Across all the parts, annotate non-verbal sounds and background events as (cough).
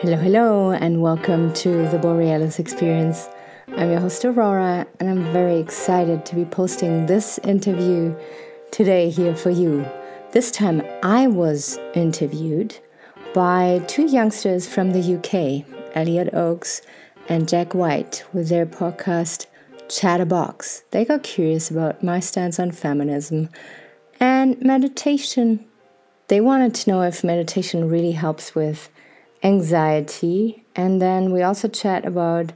Hello, hello, and welcome to the Borealis Experience. I'm your host, Aurora, and I'm very excited to be posting this interview today here for you. This time I was interviewed by two youngsters from the UK, Elliott Oakes and Jack White, with their podcast Chatterbox. They got curious about my stance on feminism and meditation. They wanted to know if meditation really helps with anxiety. And then we also chat about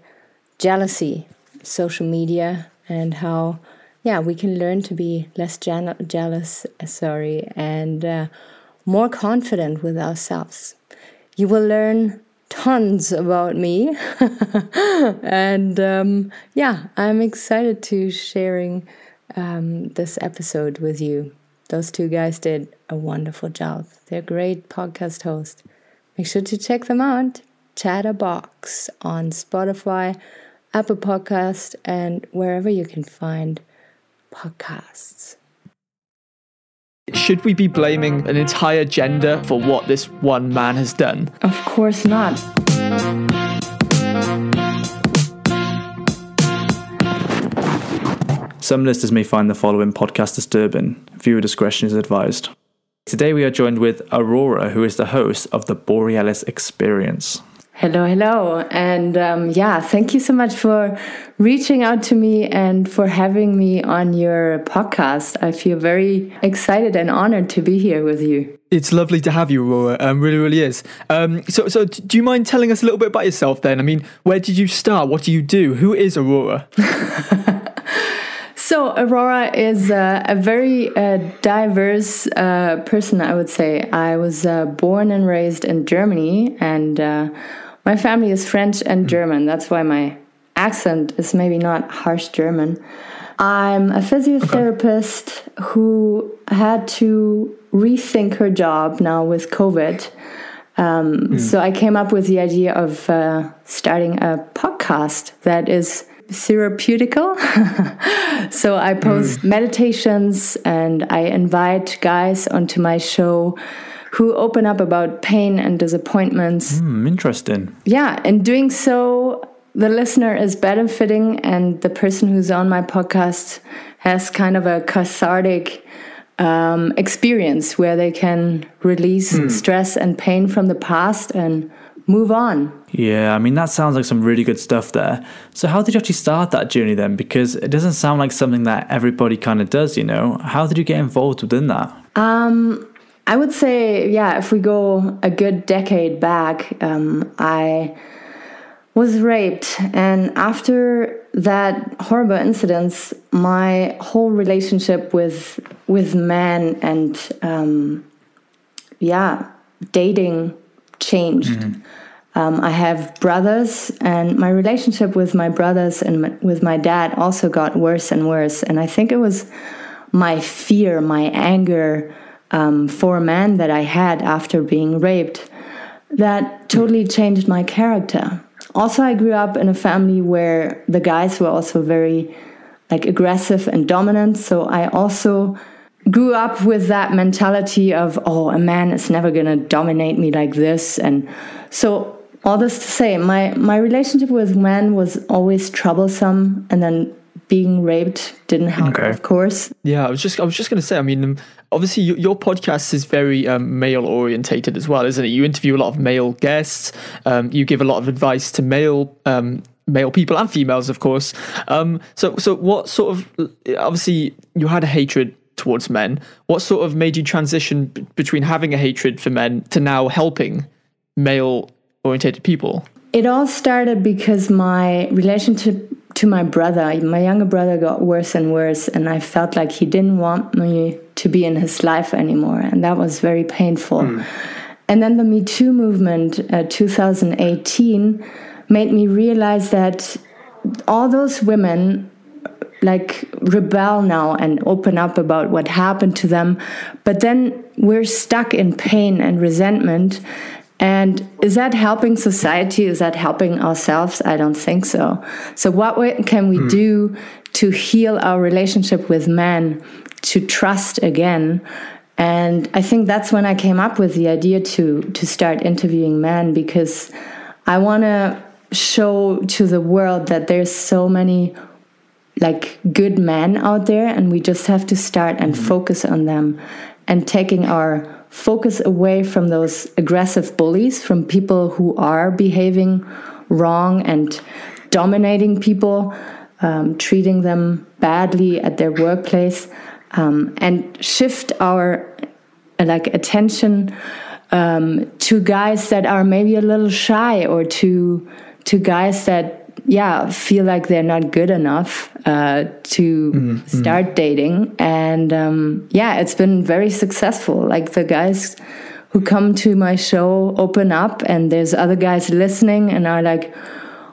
jealousy, social media, and how, yeah, we can learn to be less jealous, sorry, and uh, more confident with ourselves. You will learn tons about me. (laughs) and um, yeah, I'm excited to sharing um, this episode with you. Those two guys did a wonderful job. They're great podcast hosts. Make sure to check them out. Chatterbox on Spotify, Apple Podcast, and wherever you can find podcasts. Should we be blaming an entire gender for what this one man has done? Of course not. Some listeners may find the following podcast disturbing. Viewer discretion is advised. Today we are joined with Aurora, who is the host of the Borealis Experience. Hello, hello. And um, yeah, thank you so much for reaching out to me and for having me on your podcast. I feel very excited and honored to be here with you. It's lovely to have you, Aurora. Um, really, really is. Um, so, so, do you mind telling us a little bit about yourself then? I mean, where did you start? What do you do? Who is Aurora? (laughs) So, Aurora is uh, a very uh, diverse uh, person, I would say. I was uh, born and raised in Germany, and uh, my family is French and German. That's why my accent is maybe not harsh German. I'm a physiotherapist okay. who had to rethink her job now with COVID. Um, mm. So I came up with the idea of uh, starting a podcast that is therapeutical. (laughs) so I post mm. meditations and I invite guys onto my show who open up about pain and disappointments. Mm, interesting. Yeah, in doing so, the listener is benefiting, and the person who's on my podcast has kind of a cathartic um, experience where they can release mm. stress and pain from the past and move on. Yeah, I mean, that sounds like some really good stuff there. So, how did you actually start that journey then? Because it doesn't sound like something that everybody kind of does, you know? How did you get involved within that? Um, I would say, yeah, if we go a good decade back, um, I was raped. And after that horrible incident, my whole relationship with with men and um, yeah, dating changed. Mm-hmm. Um, I have brothers, and my relationship with my brothers and with my dad also got worse and worse. And I think it was my fear, my anger um, for a man that I had after being raped that totally changed my character. Also, I grew up in a family where the guys were also very like aggressive and dominant. So I also grew up with that mentality of, oh, a man is never going to dominate me like this. And so all this to say, my, my relationship with men was always troublesome. And then being raped didn't help, okay. of course. Yeah, I was just I was just going to say. I mean, um, obviously, your, your, podcast is very um, male orientated as well, isn't it? You interview a lot of male guests. Um, you give a lot of advice to male um, male people and females, of course. Um, so, so what sort of obviously you had a hatred towards men. What sort of made you transition b- between having a hatred for men to now helping male orientated people? It all started because my relationship to my brother, my younger brother, got worse and worse, and I felt like he didn't want me to be in his life anymore, and that was very painful. Mm. And then the Me Too movement, uh, 2018, made me realize that all those women like rebel now and open up about what happened to them but then we're stuck in pain and resentment and is that helping society is that helping ourselves i don't think so so what can we hmm. do to heal our relationship with men to trust again And I think that's when I came up with the idea to to start interviewing men because I want to show to the world that there's so many like good men out there and we just have to start and mm-hmm. focus on them and taking our focus away from those aggressive bullies from people who are behaving wrong and dominating people um, treating them badly at their workplace um, and shift our like attention um, to guys that are maybe a little shy or to to guys that yeah feel like they're not good enough uh, to mm, start mm. dating and um, yeah it's been very successful like the guys who come to my show open up and there's other guys listening and are like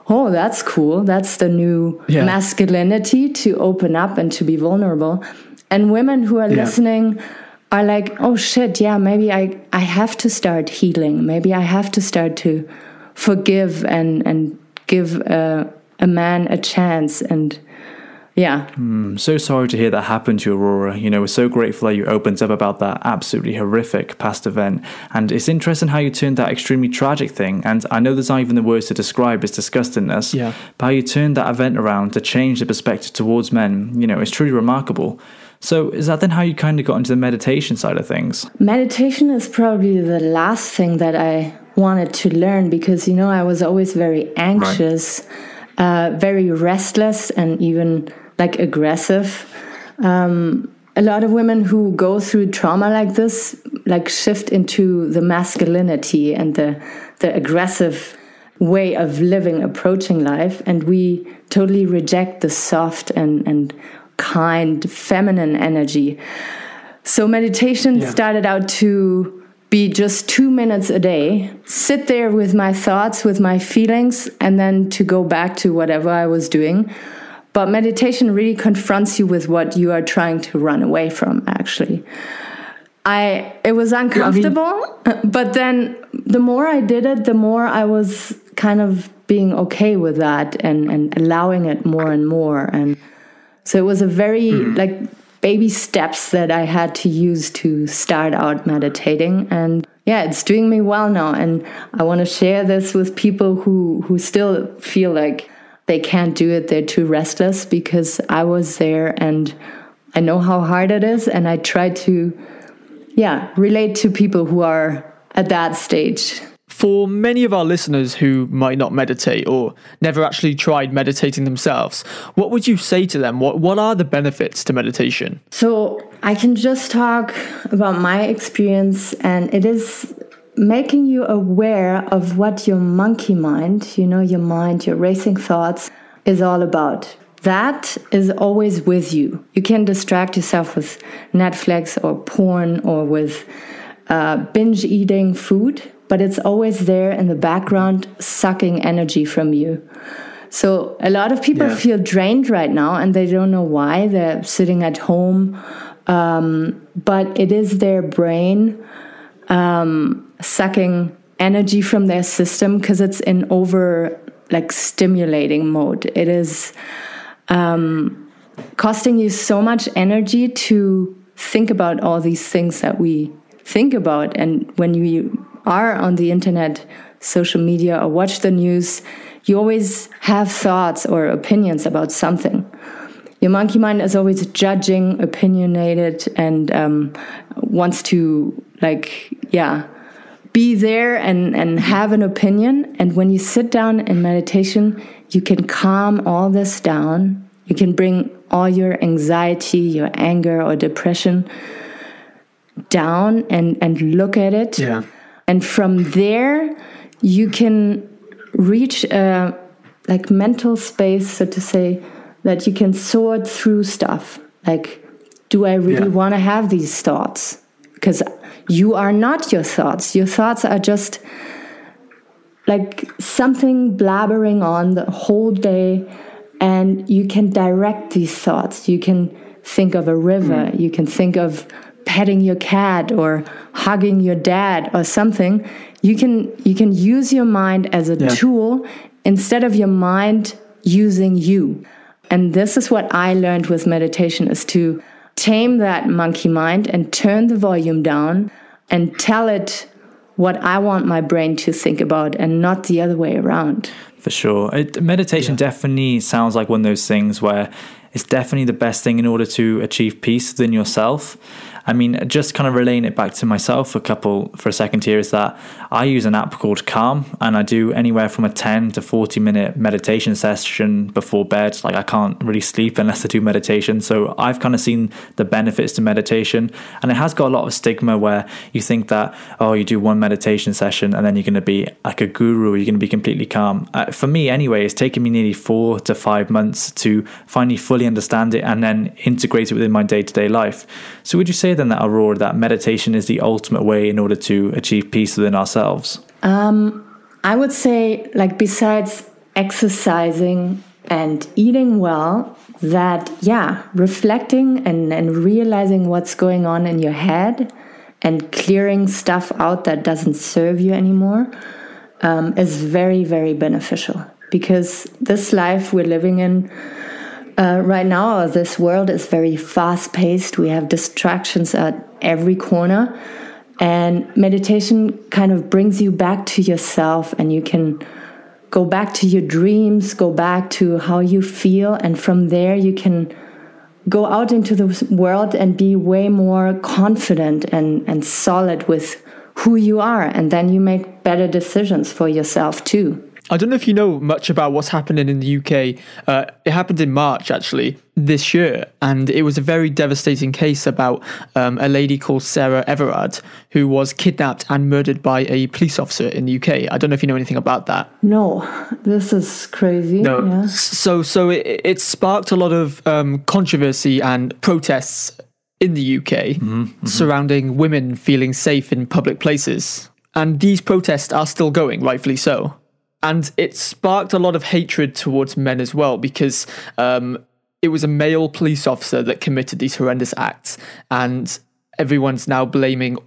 oh that's cool that's the new yeah. masculinity to open up and to be vulnerable and women who are yeah. listening are like oh shit yeah maybe i i have to start healing maybe i have to start to forgive and and give a, a man a chance and yeah. Mm, so sorry to hear that happened to Aurora. You know, we're so grateful that you opened up about that absolutely horrific past event. And it's interesting how you turned that extremely tragic thing. And I know there's not even the words to describe its disgustingness. Yeah. But how you turned that event around to change the perspective towards men, you know, it's truly remarkable. So, is that then how you kind of got into the meditation side of things? Meditation is probably the last thing that I wanted to learn because, you know, I was always very anxious, right. uh, very restless, and even like aggressive. Um, a lot of women who go through trauma like this like shift into the masculinity and the the aggressive way of living approaching life and we totally reject the soft and and kind feminine energy so meditation yeah. started out to be just two minutes a day, sit there with my thoughts, with my feelings, and then to go back to whatever I was doing. But meditation really confronts you with what you are trying to run away from, actually. I it was uncomfortable, I (laughs) mean, but then the more I did it, the more I was kind of being okay with that and, and allowing it more and more. And so it was a very mm. like baby steps that I had to use to start out meditating. And yeah it's doing me well now. And I want to share this with people who who still feel like they can't do it. They're too restless because I was there and I know how hard it is. And I try to yeah relate to people who are at that stage for many of our listeners who might not meditate or never actually tried meditating themselves, what would you say to them? What what are the benefits to meditation? So, I can just talk about my experience and it is making you aware of what your monkey mind, you know, your mind, your racing thoughts is all about. That is always with you. You can distract yourself with Netflix or porn or with uh, binge eating food but it's always there in the background, sucking energy from you. So a lot of people yeah. feel drained right now and they don't know why. They're sitting at home, um, but it is their brain um, sucking energy from their system because it's in over like stimulating mode. It is um, costing you so much energy to think about all these things that we think about. And when you are on the internet, social media, or watch the news, you always have thoughts or opinions about something. Your monkey mind is always judging, opinionated, and um, wants to, like, yeah, be there and, and have an opinion. And when you sit down in meditation, you can calm all this down. You can bring all your anxiety, your anger, or depression down and, and look at it. Yeah and from there you can reach a like mental space so to say that you can sort through stuff. Like do i really yeah. want to have these thoughts? Because you are not your thoughts. Your thoughts are just like something blabbering on the whole day and you can direct these thoughts. You can think of a river. Mm. you can think of petting your cat or hugging your dad or something you can you can use your mind as a yeah. tool instead of your mind using you and this is what i learned with meditation is to tame that monkey mind and turn the volume down and tell it what I want my brain to think about and not the other way around. For sure. It, meditation yeah. definitely sounds like one of those things where it's definitely the best thing in order to achieve peace within yourself. I mean, just kind of relaying it back to myself a couple for a second here is that I use an app called Calm and I do anywhere from a 10 to 40 minute meditation session before bed. Like I can't really sleep unless I do meditation. So I've kind of seen the benefits to meditation and it has got a lot of stigma where you think that, oh, you do one meditation session and then you're going to be like a guru, you're going to be completely calm. Uh, for me, anyway, it's taken me nearly four to five months to finally fully understand it and then integrate it within my day to day life. So would you say then that Aurora, that meditation is the ultimate way in order to achieve peace within ourselves? Um, I would say, like, besides exercising and eating well, that, yeah, reflecting and, and realizing what's going on in your head and clearing stuff out that doesn't serve you anymore um, is very, very beneficial because this life we're living in uh, right now, this world is very fast paced. We have distractions at every corner. And meditation kind of brings you back to yourself, and you can go back to your dreams, go back to how you feel. And from there, you can go out into the world and be way more confident and, and solid with who you are. And then you make better decisions for yourself, too. I don't know if you know much about what's happening in the UK. Uh, it happened in March, actually, this year, and it was a very devastating case about um, a lady called Sarah Everard who was kidnapped and murdered by a police officer in the UK. I don't know if you know anything about that. No, this is crazy. No, yeah. so so it, it sparked a lot of um, controversy and protests in the UK mm-hmm, mm-hmm. surrounding women feeling safe in public places, and these protests are still going, rightfully so and it sparked a lot of hatred towards men as well because um, it was a male police officer that committed these horrendous acts, and everyone's now blaming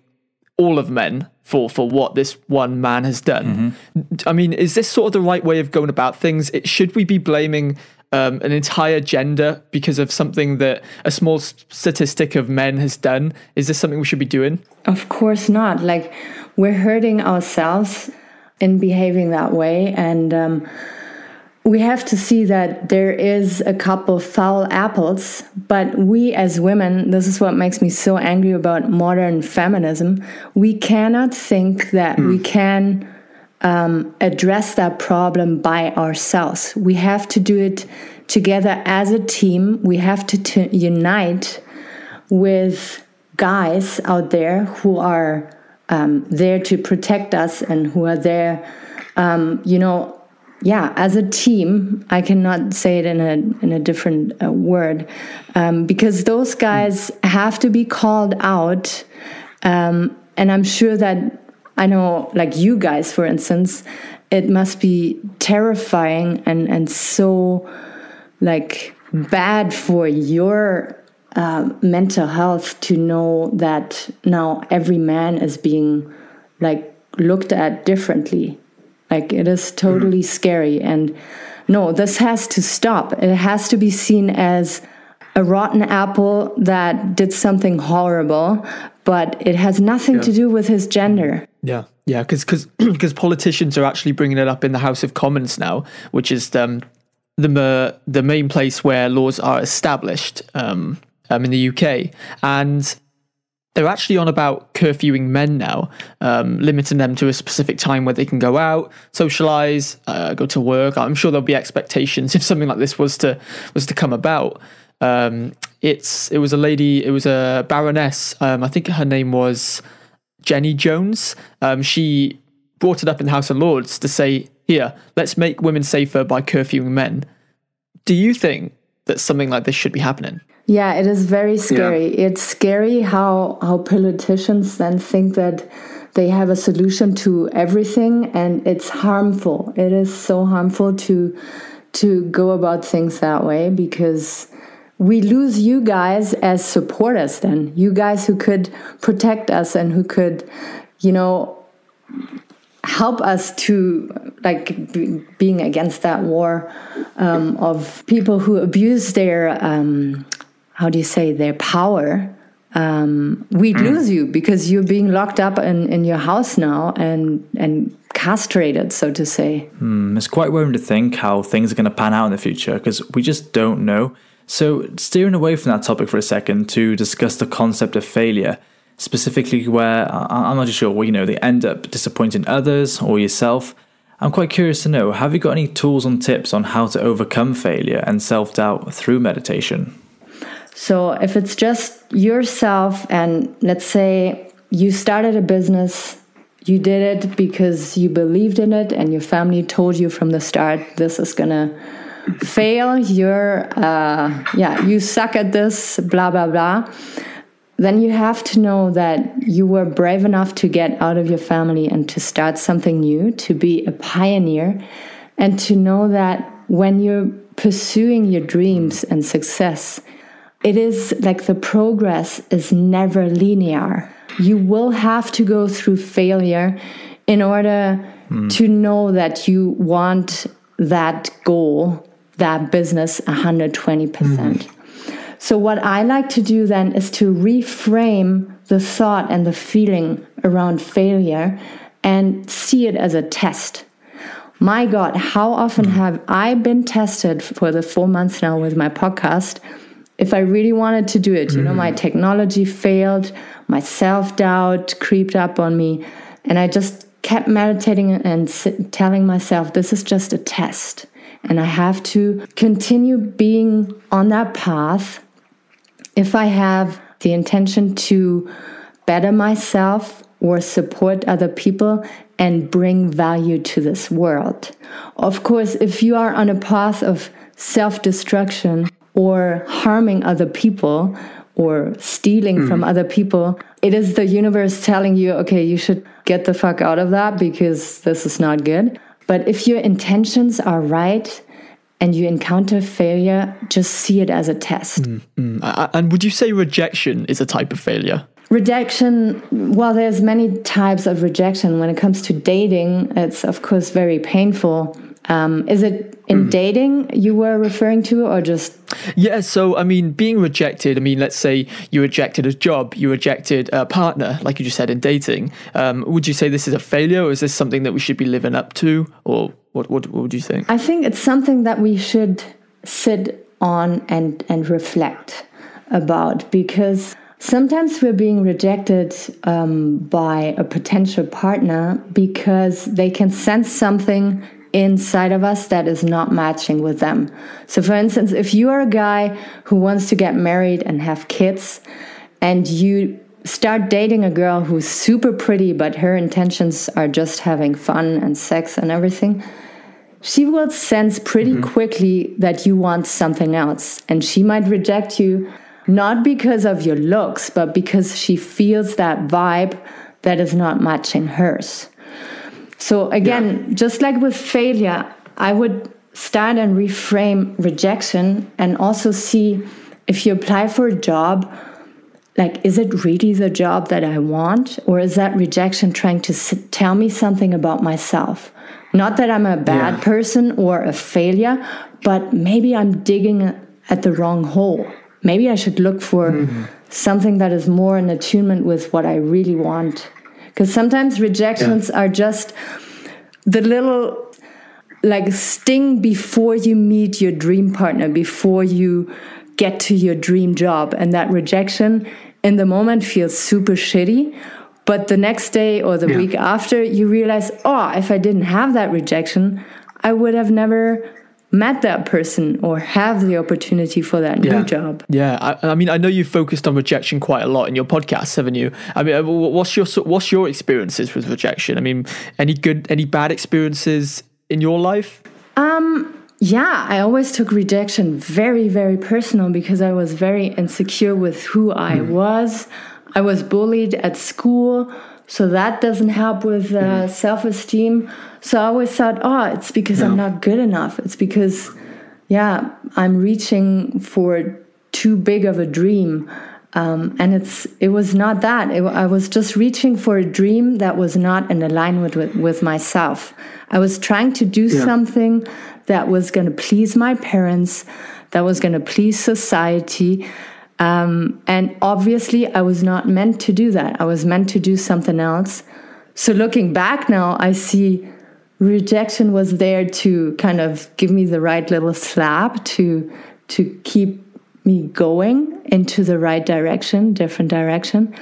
all of men for for what this one man has done. Mm-hmm. I mean, is this sort of the right way of going about things? It, should we be blaming um, an entire gender because of something that a small statistic of men has done? Is this something we should be doing? Of course not. Like we're hurting ourselves in behaving that way. And um, we have to see that there is a couple of foul apples, but we as women, this is what makes me so angry about modern feminism. We cannot think that mm. we can um, address that problem by ourselves. We have to do it together as a team. We have to t- unite with guys out there who are um, there to protect us and who are there, um, you know, yeah, as a team, I cannot say it in a in a different uh, word, um, because those guys have to be called out, um, and I'm sure that I know, like you guys, for instance, it must be terrifying and and so like bad for your uh, mental health to know that now every man is being like looked at differently. Like it is totally mm. scary. And no, this has to stop. It has to be seen as a rotten apple that did something horrible, but it has nothing yeah. to do with his gender. Yeah. Yeah, because because (clears throat) politicians are actually bringing it up in the House of Commons now, which is um, the the main place where laws are established. Um, um, in the UK, and they're actually on about curfewing men now, um, limiting them to a specific time where they can go out, socialize, uh, go to work. I'm sure there'll be expectations (laughs) if something like this was to was to come about. Um, it's it was a lady, it was a baroness. Um, I think her name was Jenny Jones. Um, she brought it up in the House of Lords to say, "Here, let's make women safer by curfewing men." Do you think that something like this should be happening? Yeah, it is very scary. Yeah. It's scary how how politicians then think that they have a solution to everything and it's harmful. It is so harmful to to go about things that way because we lose you guys as supporters then. You guys who could protect us and who could, you know, help us to like be, being against that war um, of people who abuse their um, how do you say their power um, we'd mm. lose you because you're being locked up in, in your house now and and castrated, so to say. Mm, it's quite worrying to think how things are going to pan out in the future because we just don't know. So, steering away from that topic for a second to discuss the concept of failure, specifically where I'm not sure, well, you know, they end up disappointing others or yourself. I'm quite curious to know have you got any tools and tips on how to overcome failure and self doubt through meditation? So, if it's just yourself, and let's say you started a business, you did it because you believed in it, and your family told you from the start, this is gonna fail, you're, uh, yeah, you suck at this, blah, blah, blah. Then you have to know that you were brave enough to get out of your family and to start something new, to be a pioneer, and to know that when you're pursuing your dreams and success, it is like the progress is never linear. You will have to go through failure in order mm. to know that you want that goal, that business 120%. Mm. So, what I like to do then is to reframe the thought and the feeling around failure and see it as a test. My God, how often mm. have I been tested for the four months now with my podcast? If I really wanted to do it. Mm-hmm. You know, my mm-hmm. technology failed, my self doubt creeped up on me, and I just kept meditating and sit, telling myself, this is just a test. And I have to continue being on that path if I have the intention to better myself or support other people and bring value to this world. Of course, if you are on a path of self destruction, or harming other people or stealing mm. from other people, it is the universe telling you, okay, you should get the fuck out of that because this is not good. But if your intentions are right, and you encounter failure, just see it as a test. Mm, mm. And would you say rejection is a type of failure? Rejection, well, there's many types of rejection. When it comes to dating, it's of course very painful. Um, is it in mm. dating you were referring to, or just? Yeah, so I mean, being rejected. I mean, let's say you rejected a job, you rejected a partner, like you just said in dating. Um, would you say this is a failure, or is this something that we should be living up to, or what? What, what would you think? I think it's something that we should sit on and and reflect about because Sometimes we're being rejected um, by a potential partner because they can sense something inside of us that is not matching with them. So, for instance, if you are a guy who wants to get married and have kids, and you start dating a girl who's super pretty, but her intentions are just having fun and sex and everything, she will sense pretty mm-hmm. quickly that you want something else. And she might reject you not because of your looks, but because she feels that vibe that is not matching hers. So again, yeah. just like with failure, I would start and reframe rejection and also see if you apply for a job, like, is it really the job that I want? Or is that rejection trying to tell me something about myself? Not that I'm a bad yeah. person or a failure, but maybe I'm digging at the wrong hole. Maybe I should look for mm-hmm. something that is more in attunement with what I really want because sometimes rejections yeah. are just the little like sting before you meet your dream partner before you get to your dream job and that rejection in the moment feels super shitty but the next day or the yeah. week after you realize oh if i didn't have that rejection i would have never met that person or have the opportunity for that yeah. new job. Yeah, I, I, mean, I know you've focused on rejection quite a lot in your podcast, haven't you? I mean, uh, what's your what's your experiences with rejection? I mean, any good, any bad experiences in your life? Um. Yeah, I always took rejection very, very personal because I was very insecure with who I mm. was. I was bullied at school, so that doesn't help with uh, mm. self esteem. So I always thought, oh, it's because. I'm not good enough. It's because, yeah, I'm reaching for too big of a dream. Um, and it's it was not that. It, I was just reaching for a dream that was not in alignment with, with myself. I was trying to do yeah. something that was going to please my parents, that was going to please society, Um, and obviously, I was not meant to do that. I was meant to do something else. So, looking back now, I see rejection was there to kind of give me the right little slap to to keep me going into the right direction, different direction.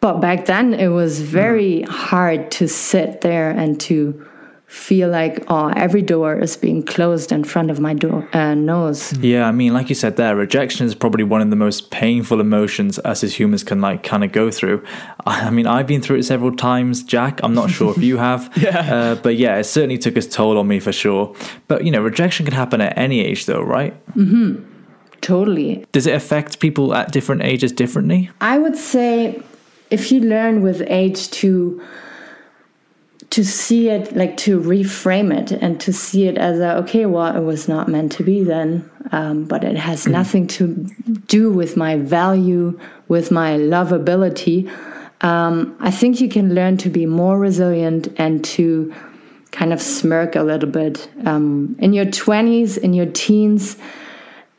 But back then, it was very hard to sit there and to feel like oh every door is being closed in front of my door uh, nose. Yeah i mean like you said there rejection is probably one of the most painful emotions us as humans can like kind of go through. I mean i've been through it several times jack. I'm not sure if you (laughs) have. Yeah. Uh, but yeah it certainly took its toll on me for sure. But you know rejection can happen at any age though right? Mm-hmm. Totally. Does it affect people at different ages differently? I would say if you learn with age to to see it like to reframe it and to see it as a okay well it was not meant to be then um, but it has mm. nothing to do with my value with my lovability um, i think you can learn to be more resilient and to kind of smirk a little bit um, in your 20s in your teens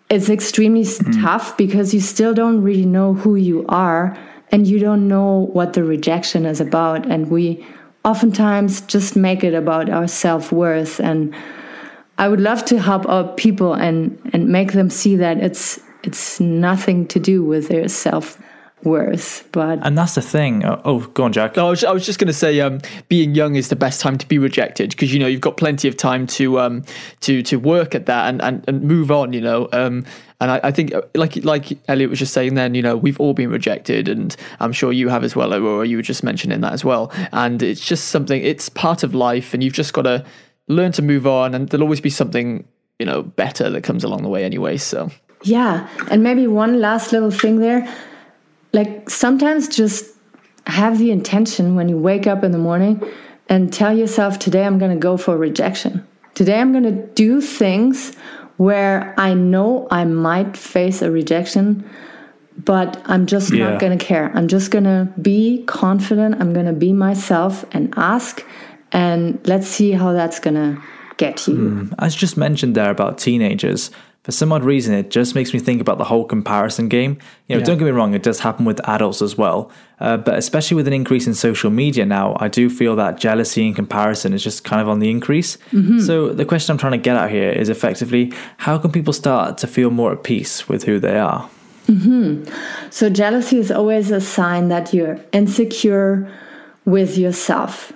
it's extremely mm. tough because you still don't really know who you are and you don't know what the rejection is about and we oftentimes just make it about our self-worth. And i would love to help out people and and make them see that it's it's nothing to do with their self worth but and that's the thing. Oh, oh go on jack. No, I, was, I was just going to say um, being young is the best time to be rejected because you know you've got plenty of time to um, to to work at that and, and, and move on you know um, and I, I, think, uh, like like Elliott was just saying, then you know we've all been rejected, and I'm sure you have as well, or you were just mentioning that as well. And it's just something; it's part of life, and you've just got to learn to move on. And there'll always be something you know better that comes along the way, anyway. So yeah, and maybe one last little thing there, like sometimes just have the intention when you wake up in the morning and tell yourself, today I'm going to go for rejection. Today I'm going to do things where I know I might face a rejection, but I'm just yeah. not going to care. I'm just going to be confident. I'm going to be myself and ask, and let's see how that's going to get you. Mm. As just mentioned there about teenagers, for some odd reason, it just makes me think about the whole comparison game. You know, yeah. don't get me wrong, it does happen with adults as well. Uh, but especially with an increase in social media now, I do feel that jealousy and comparison is just kind of on the increase. Mm-hmm. So the question I'm trying to get at here is effectively how can people start to feel more at peace with who they are? Mm-hmm. So jealousy is always a sign that you're insecure with yourself.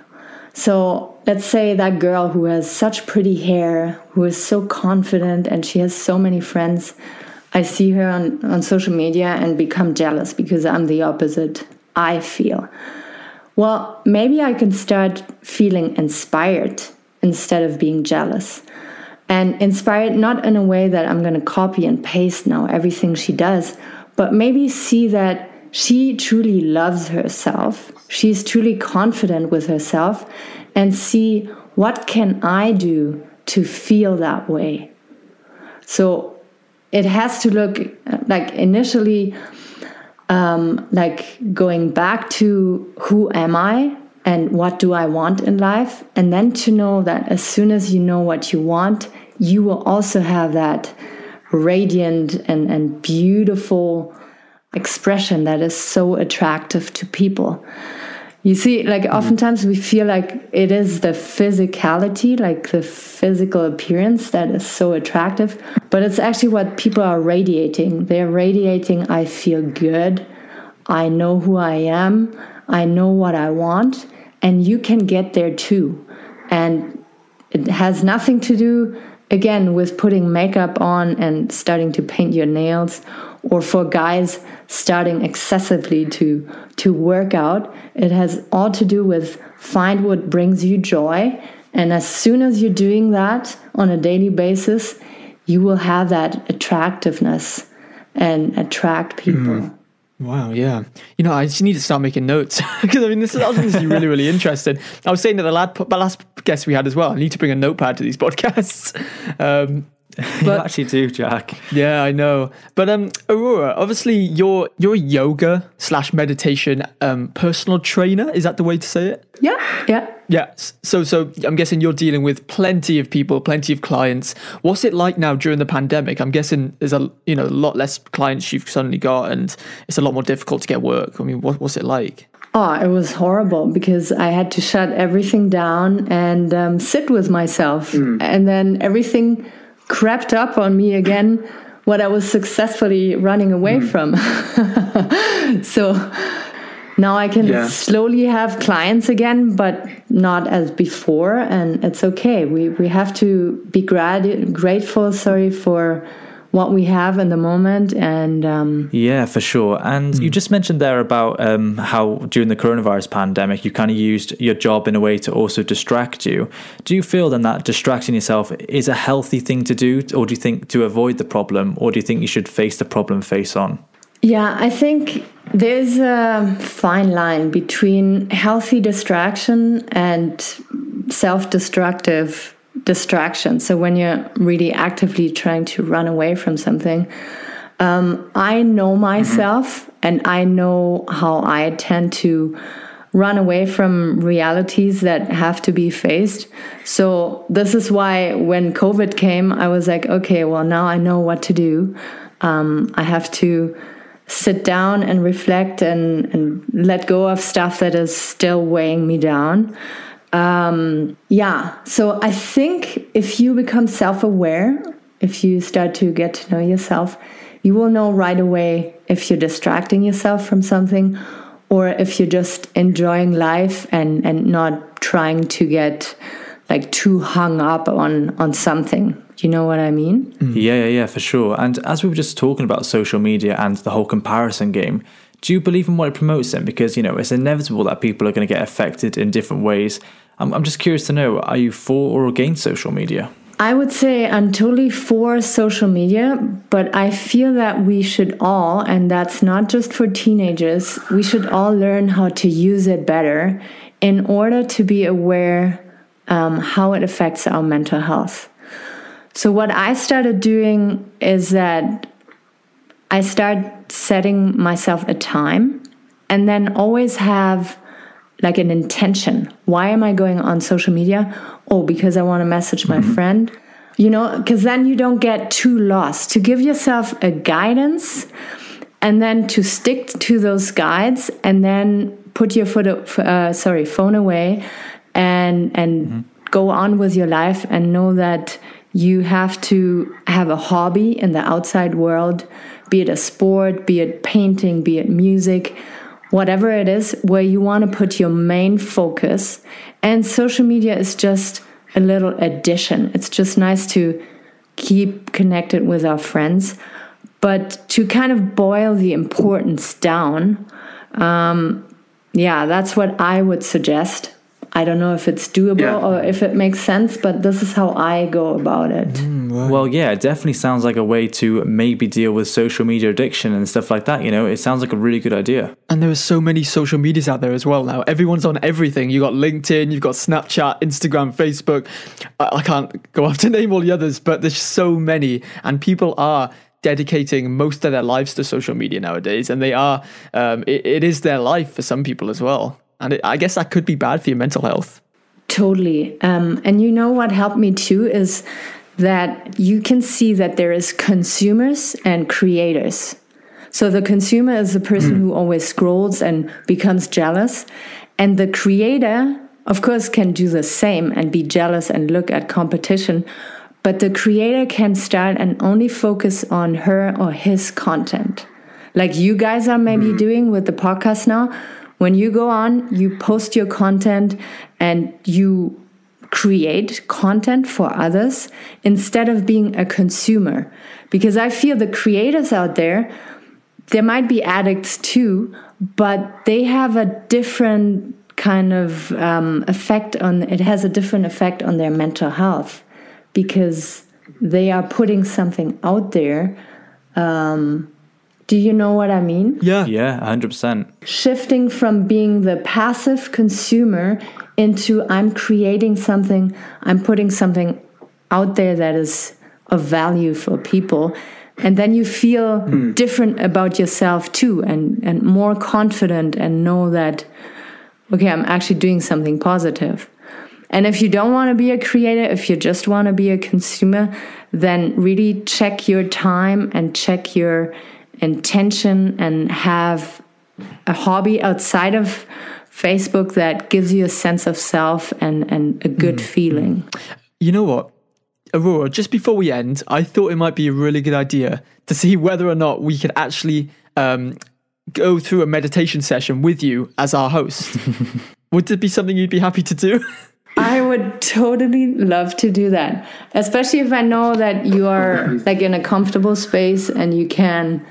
So let's say that girl who has such pretty hair, who is so confident, and she has so many friends. I see her on, on social media and become jealous because I'm the opposite. I feel. Well, maybe I can start feeling inspired instead of being jealous. And inspired not in a way that I'm going to copy and paste now everything she does, but maybe see that she truly loves herself she's truly confident with herself and see what can I do to feel that way. So it has to look like initially um, like going back to who am I and what do I want in life, and then to know that as soon as you know what you want, you will also have that radiant and, and beautiful expression that is so attractive to people. You see, like mm-hmm. oftentimes we feel like it is the physicality, like the physical appearance that is so attractive, but it's actually what people are radiating. They're radiating, I feel good, I know who I am, I know what I want, and you can get there too. And it has nothing to do, again, with putting makeup on and starting to paint your nails or for guys starting excessively to to work out it has all to do with find what brings you joy and as soon as you're doing that on a daily basis you will have that attractiveness and attract people mm. Wow, yeah. You know, I just need to start making notes (laughs) because I mean, this is obviously really, really interesting. I was saying that the last, the last guest we had as well, I need to bring a notepad to these podcasts. (laughs) Um, you actually do, Jack. Yeah, I know. But um, Aurora, obviously you're you're a yoga slash meditation um personal trainer. Is that the way to say it? Yeah, yeah. Yeah. So so I'm guessing you're dealing with plenty of people, plenty of clients. What's it like now during the pandemic? I'm guessing there's a you know a lot less clients you've suddenly got, and it's a lot more difficult to get work. I mean, what, what's it like? Oh, it was horrible because I had to shut everything down and um, sit with myself, mm. and then everything crept up on me again. What I was successfully running away mm. from. (laughs) so now I can yeah. slowly have clients again, but not as before, and it's okay. We we have to be grad- grateful. Sorry for what we have in the moment and um, yeah for sure. And mm. you just mentioned there about um, how during the coronavirus pandemic you kind of used your job in a way to also distract you. Do you feel then that distracting yourself is a healthy thing to do or do you think to avoid the problem or do you think you should face the problem face on? Yeah i think there's a fine line between healthy distraction and self-destructive distraction. So when you're really actively trying to run away from something, um, I know myself mm-hmm. and I know how I tend to run away from realities that have to be faced. So this is why when COVID came, I was like, okay, well now I know what to do. Um, I have to sit down and reflect and, and let go of stuff that is still weighing me down. Um, yeah, so I think if you become self aware, if you start to get to know yourself, you will know right away if you're distracting yourself from something or if you're just enjoying life and, and not trying to get like too hung up on on something you know what I mean? Mm. Yeah, yeah, yeah, for sure. And as we were just talking about social media and the whole comparison game, do you believe in what it promotes then? Because, you know, it's inevitable that people are going to get affected in different ways. I'm, I'm just curious to know are you for or against social media? I would say I'm totally for social media, but I feel that we should all, and that's not just for teenagers, we should all learn how to use it better in order to be aware um, how it affects our mental health. So, what I started doing is that I start setting myself a time and then always have like an intention. Why am I going on social media? Oh, because I want to message my mm-hmm. friend. You know, because then you don't get too lost. To give yourself a guidance and then to stick to those guides and then put your foot, uh, sorry, phone away and and mm-hmm. go on with your life and know that you have to have a hobby in the outside world be it a sport, be it painting, be it music, whatever it is, where you want to put your main focus. And social media is just a little addition. It's just nice to keep connected with our friends. But to kind of boil the importance down, um, yeah, that's what I would suggest. I don't know if it's doable yeah. or if it makes sense, but this is how I go about it. Mm, right. Well, yeah, it definitely sounds like a way to maybe deal with social media addiction and stuff like that. You know, it sounds like a really good idea. And there are so many social medias out there as well now. Everyone's on everything. You've got LinkedIn, you've got Snapchat, Instagram, Facebook. I, I can't go (laughs) off to name all the others, but there's so many. And people are dedicating most of their lives to social media nowadays. And they are, um, it, it is their life for some people as well. And it, I guess that could be bad for your mental health. Totally. Um, and you know what helped me too is that you can see that there is consumers and creators. So the consumer is the person mm. who always scrolls and becomes jealous. And the creator, of course, can do the same and be jealous and look at competition. But the creator can start and only focus on her or his content. Like you guys are maybe mm. doing with the podcast now when you go on, you post your content and you create content for others instead of being a consumer. Because I feel the creators out there, there might be addicts too, but they have a different kind of um, effect on it has a different effect on their mental health because they are putting something out there um, do you know what I mean? Yeah. Yeah, 100%. Shifting from being the passive consumer into I'm creating something, I'm putting something out there that is of value for people. And then you feel mm. different about yourself too, and, and more confident, and know that, okay, I'm actually doing something positive. And if you don't want to be a creator, if you just want to be a consumer, then really check your time and check your intention and have a hobby outside of Facebook that gives you a sense of self and, and a good mm. feeling. You know what? Aurora, just before we end, I thought it might be a really good idea to see whether or not we could actually um, go through a meditation session with you as our host. (laughs) Would it be something you'd be happy to do? (laughs) I would totally love to do that, especially if I know that you are like in a comfortable space and you can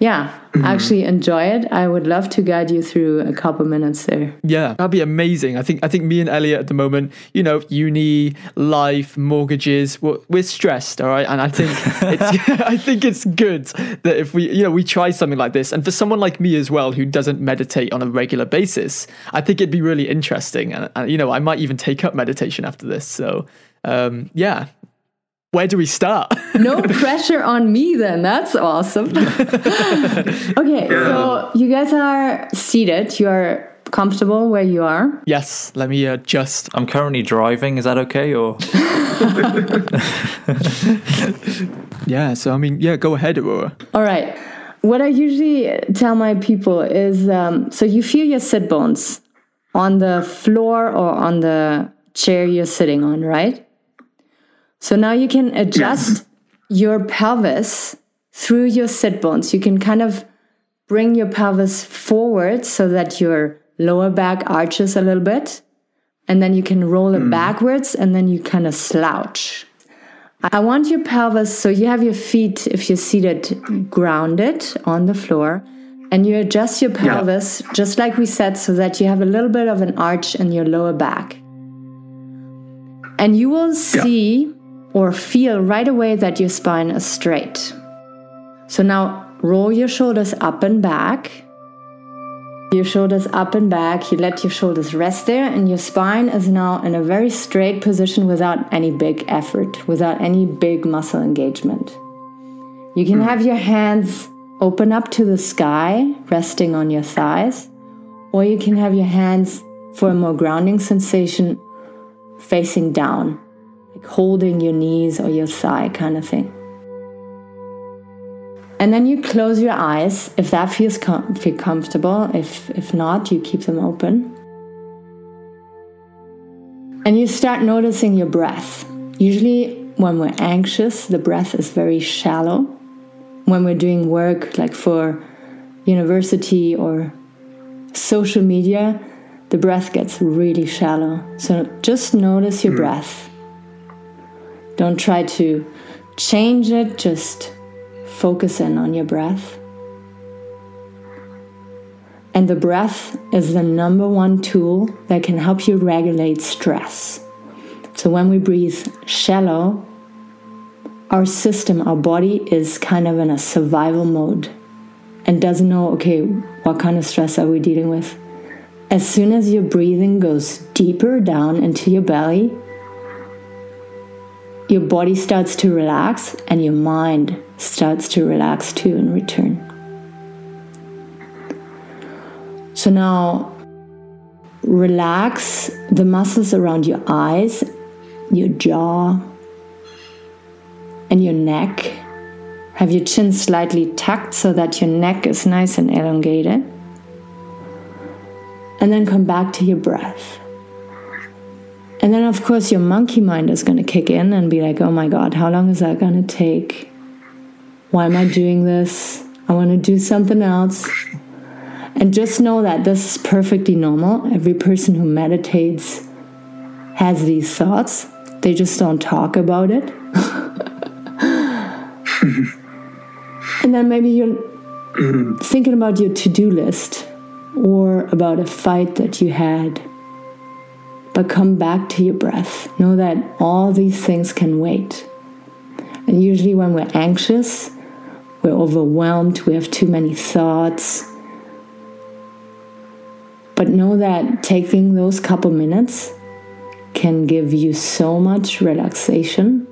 yeah, actually enjoy it. I would love to guide you through a couple minutes there. Yeah, that'd be amazing. I think I think me and Elliott at the moment, you know, uni, life, mortgages, we're, we're stressed, all right. And I think (laughs) it's, (laughs) I think it's good that if we, you know, we try something like this, and for someone like me as well who doesn't meditate on a regular basis, I think it'd be really interesting. And, and you know, I might even take up meditation after this. So um, yeah, where do we start? (laughs) no pressure on me then. That's awesome. (laughs) okay, yeah. so you guys are seated. You are comfortable where you are? Yes, let me adjust. I'm currently driving. Is that okay or (laughs) Yeah, so I mean, yeah, go ahead, Aurora. All right. What I usually tell my people is um, so you feel your sit bones on the floor or on the chair you're sitting on, right? So now you can adjust your pelvis through your sit bones. You can kind of bring your pelvis forward so that your lower back arches a little bit. And then you can roll it mm. backwards and then you kind of slouch. I want your pelvis, so you have your feet, if you're seated, grounded on the floor. And you adjust your pelvis, yeah. just like we said, so that you have a little bit of an arch in your lower back. And you will see yeah or feel right away that your spine is straight. So now roll your shoulders up and back. Your shoulders up and back, you let your shoulders rest there, and your spine is now in a very straight position without any big effort, without any big muscle engagement. You can hmm. have your hands open up to the sky, resting on your thighs, or you can have your hands for a more grounding sensation facing down like holding your knees or your thigh kind of thing. And then you close your eyes if that feels com- feel comfortable. If if not, you keep them open. And you start noticing your breath. Usually when we're anxious, the breath is very shallow. When we're doing work like for university or social media, the breath gets really shallow. So just notice your mm. breath. Don't try to change it, just focus in on your breath. And the breath is the number one tool that can help you regulate stress. So when we breathe shallow, our system, our body is kind of in a survival mode and doesn't know, okay, what kind of stress are we dealing with? As soon as your breathing goes deeper down into your belly, your body starts to relax and your mind starts to relax too in return. So now relax the muscles around your eyes, your jaw, and your neck. Have your chin slightly tucked so that your neck is nice and elongated. And then come back to your breath. And then, of course, your monkey mind is going to kick in and be like, oh my God, how long is that going to take? Why am I doing this? I want to do something else. And just know that this is perfectly normal. Every person who meditates has these thoughts, they just don't talk about it. (laughs) and then maybe you're thinking about your to do list or about a fight that you had but come back to your breath. Know that all these things can wait. And usually, when we're anxious, we're overwhelmed, we have too many thoughts. But know that taking those couple minutes can give you so much relaxation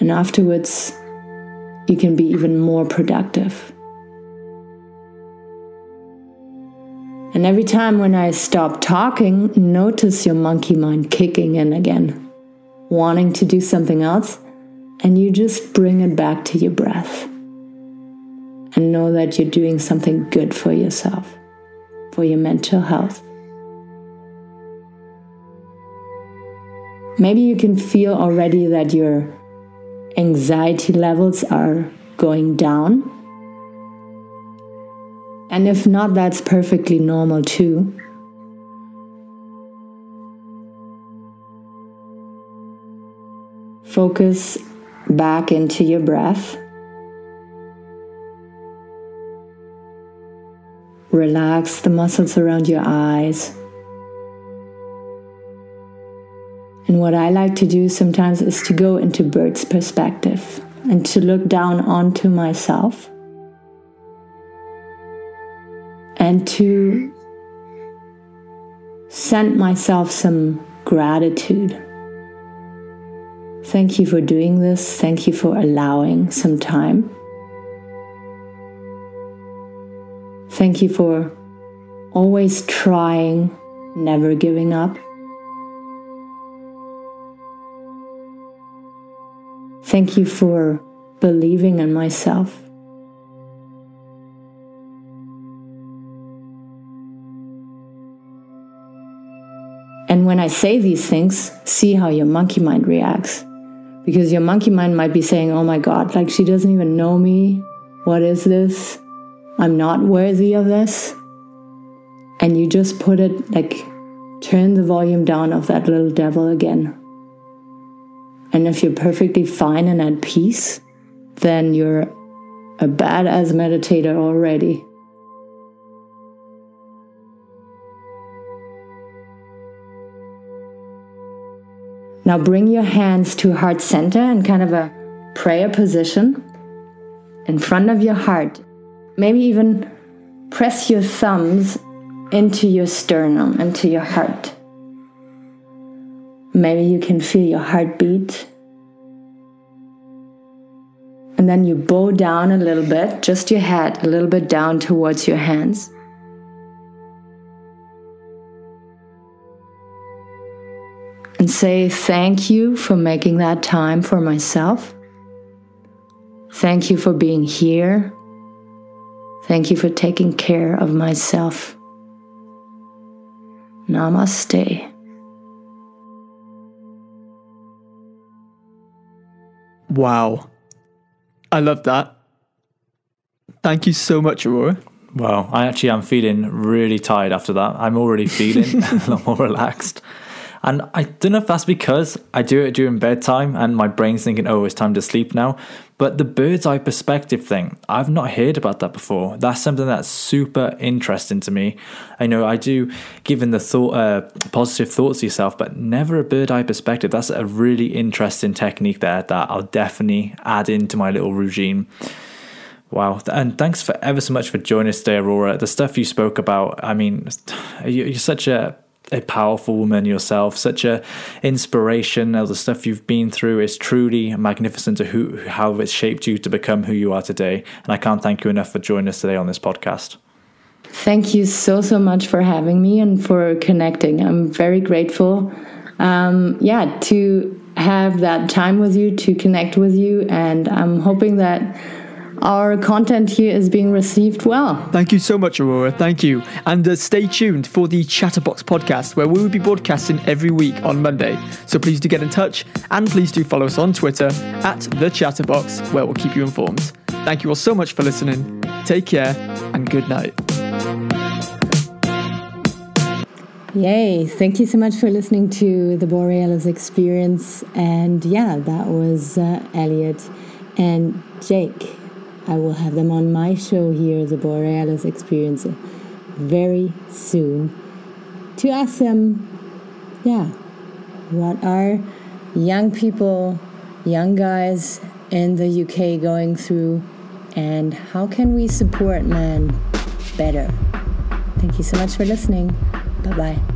And afterwards, you can be even more productive. And every time when I stop talking, notice your monkey mind kicking in again, wanting to do something else, and you just bring it back to your breath. And know that you're doing something good for yourself, for your mental health. Maybe you can feel already that your anxiety levels are going down. And if not, that's perfectly normal too. Focus back into your breath. Relax the muscles around your eyes. And what I like to do sometimes is to go into bird's perspective and to look down onto myself and to send myself some gratitude. Thank you for doing this. Thank you for allowing some time. Thank you for always trying, never giving up. Thank you for believing in myself. I say these things, see how your monkey mind reacts. Because your monkey mind might be saying, oh my God, like she doesn't even know me. What is this? I'm not worthy of this. And you just put it like, turn the volume down of that little devil again. And if you're perfectly fine and at peace, then you're a badass meditator already. Now bring your hands to heart center in kind of a prayer position in front of your heart. Maybe even press your thumbs into your sternum, into your heart. Maybe you can feel your heartbeat. And then you bow down a little bit, just your head a little bit down towards your hands. And say thank you for making that time for myself. Thank you for being here. Thank you for taking care of myself. Namaste. Wow. I love that. Thank you so much, Aurora. Wow. I actually am feeling really tired after that. I'm already feeling (laughs) a lot more relaxed. And I don't know if that's because I do it during bedtime and my brain's thinking, oh, it's time to sleep now. But the bird's eye perspective thing, I've not heard about that before. That's something that's super interesting to me. I know I do given the thought, uh, positive thoughts to yourself, but never a bird eye perspective. That's a really interesting technique there that I'll definitely add into my little routine. Wow. And thanks for ever so much for joining us today, Aurora. The stuff you spoke about, I mean, (sighs) you're such a a powerful woman yourself, such a inspiration. All the stuff you've been through is truly magnificent to who how it's shaped you to become who you are today. And I can't thank you enough for joining us today on this podcast. Thank you so so much for having me and for connecting. I'm very grateful. Um, yeah, to have that time with you, to connect with you, and I'm hoping that our content here is being received well. Thank you so much, Aurora. Thank you. And uh, stay tuned for the Chatterbox podcast, where we will be broadcasting every week on Monday. So please do get in touch and please do follow us on Twitter at The Chatterbox, where we'll keep you informed. Thank you all so much for listening. Take care and good night. Yay. Thank you so much for listening to the Borealis experience. And yeah, that was uh, Elliott and Jake. I will have them on my show here, the Borealis Experience, very soon to ask them, yeah, what are young people, young guys in the UK going through, and how can we support men better? Thank you so much for listening. Bye bye.